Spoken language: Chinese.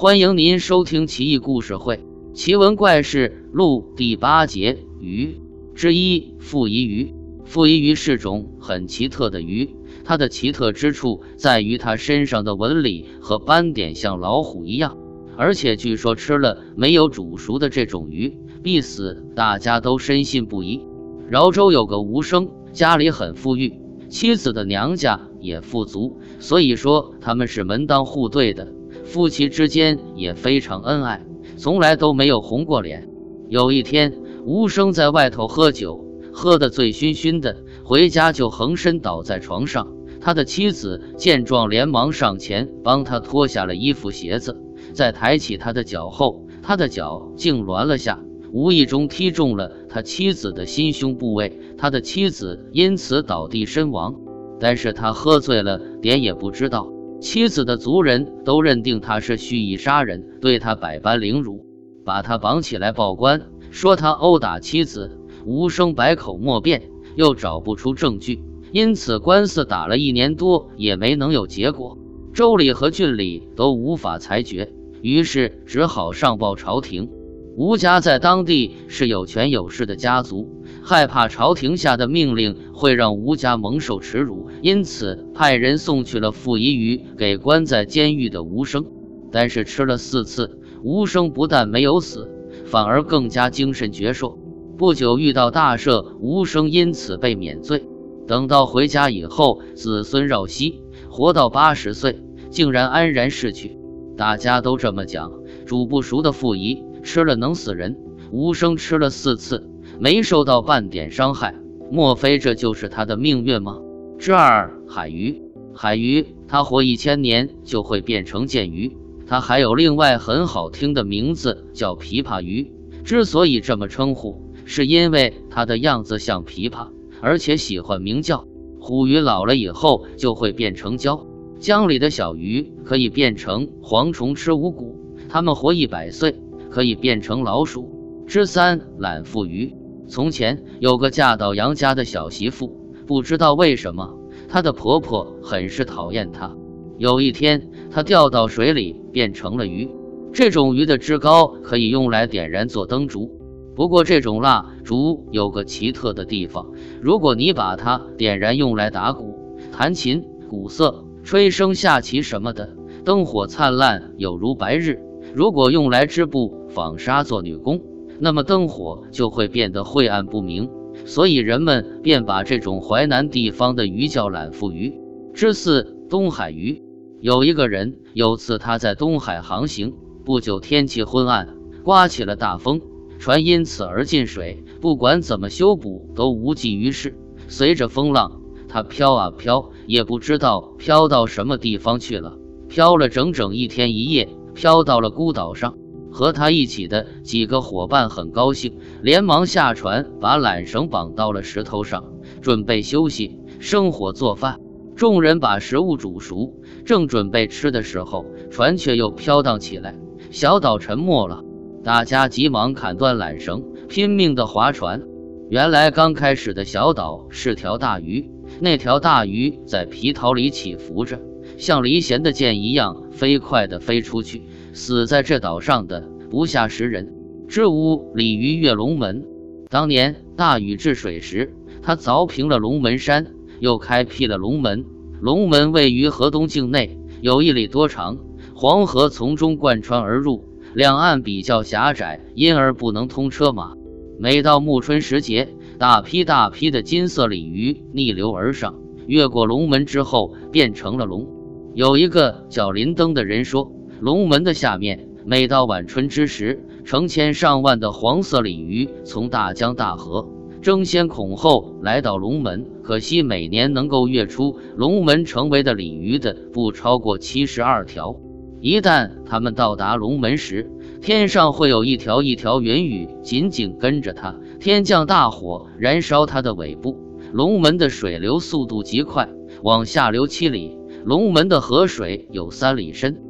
欢迎您收听《奇异故事会·奇闻怪事录》第八节鱼之一。负疑鱼，负疑鱼是种很奇特的鱼，它的奇特之处在于它身上的纹理和斑点像老虎一样，而且据说吃了没有煮熟的这种鱼必死，大家都深信不疑。饶州有个吴生，家里很富裕，妻子的娘家也富足，所以说他们是门当户对的，夫妻之间也非常恩爱，从来都没有红过脸。有一天，吴生在外头喝酒，喝得醉醺醺的，回家就横身倒在床上。他的妻子见状，连忙上前帮他脱下了衣服鞋子，在抬起他的脚后，他的脚竟软了下。无意中踢中了他妻子的心胸部位，他的妻子因此倒地身亡。但是他喝醉了，点也不知道。妻子的族人都认定他是蓄意杀人，对他百般凌辱，把他绑起来报官，说他殴打妻子。无声百口莫辩，又找不出证据，因此官司打了一年多也没能有结果。州里和郡里都无法裁决，于是只好上报朝廷。吴家在当地是有权有势的家族，害怕朝廷下的命令会让吴家蒙受耻辱，因此派人送去了傅仪鱼给关在监狱的吴生。但是吃了四次，吴生不但没有死，反而更加精神矍铄。不久遇到大赦，吴生因此被免罪。等到回家以后，子孙绕膝，活到八十岁，竟然安然逝去。大家都这么讲，煮不熟的傅仪。吃了能死人，无声吃了四次，没受到半点伤害，莫非这就是他的命运吗？之二，海鱼，海鱼，它活一千年就会变成剑鱼。它还有另外很好听的名字，叫琵琶鱼。之所以这么称呼，是因为它的样子像琵琶，而且喜欢鸣叫。虎鱼老了以后就会变成蛟，江里的小鱼可以变成蝗虫吃五谷，它们活一百岁。可以变成老鼠。之三懒妇鱼。从前有个嫁到杨家的小媳妇，不知道为什么她的婆婆很是讨厌她。有一天，她掉到水里变成了鱼。这种鱼的脂膏可以用来点燃做灯烛。不过这种蜡烛有个奇特的地方，如果你把它点燃用来打鼓、弹琴、鼓瑟、吹笙、下棋什么的，灯火灿烂，有如白日。如果用来织布、纺纱做女工，那么灯火就会变得晦暗不明，所以人们便把这种淮南地方的鱼叫懒妇鱼。之四，东海鱼。有一个人，有次他在东海航行，不久天气昏暗，刮起了大风，船因此而进水。不管怎么修补，都无济于事。随着风浪，他飘啊飘，也不知道飘到什么地方去了，飘了整整一天一夜。飘到了孤岛上，和他一起的几个伙伴很高兴，连忙下船，把缆绳绑到了石头上，准备休息、生火做饭。众人把食物煮熟，正准备吃的时候，船却又飘荡起来，小岛沉没了。大家急忙砍断缆绳，拼命地划船。原来刚开始的小岛是条大鱼，那条大鱼在皮桃里起伏着。像离弦的箭一样飞快地飞出去，死在这岛上的不下十人。之五，鲤鱼跃龙门。当年大禹治水时，他凿平了龙门山，又开辟了龙门。龙门位于河东境内，有一里多长，黄河从中贯穿而入，两岸比较狭窄，因而不能通车马。每到暮春时节，大批大批的金色鲤鱼逆流而上，越过龙门之后，变成了龙。有一个叫林登的人说，龙门的下面，每到晚春之时，成千上万的黄色鲤鱼从大江大河争先恐后来到龙门。可惜每年能够跃出龙门成为的鲤鱼的不超过七十二条。一旦它们到达龙门时，天上会有一条一条云雨紧紧跟着它，天降大火燃烧它的尾部。龙门的水流速度极快，往下流七里。龙门的河水有三里深。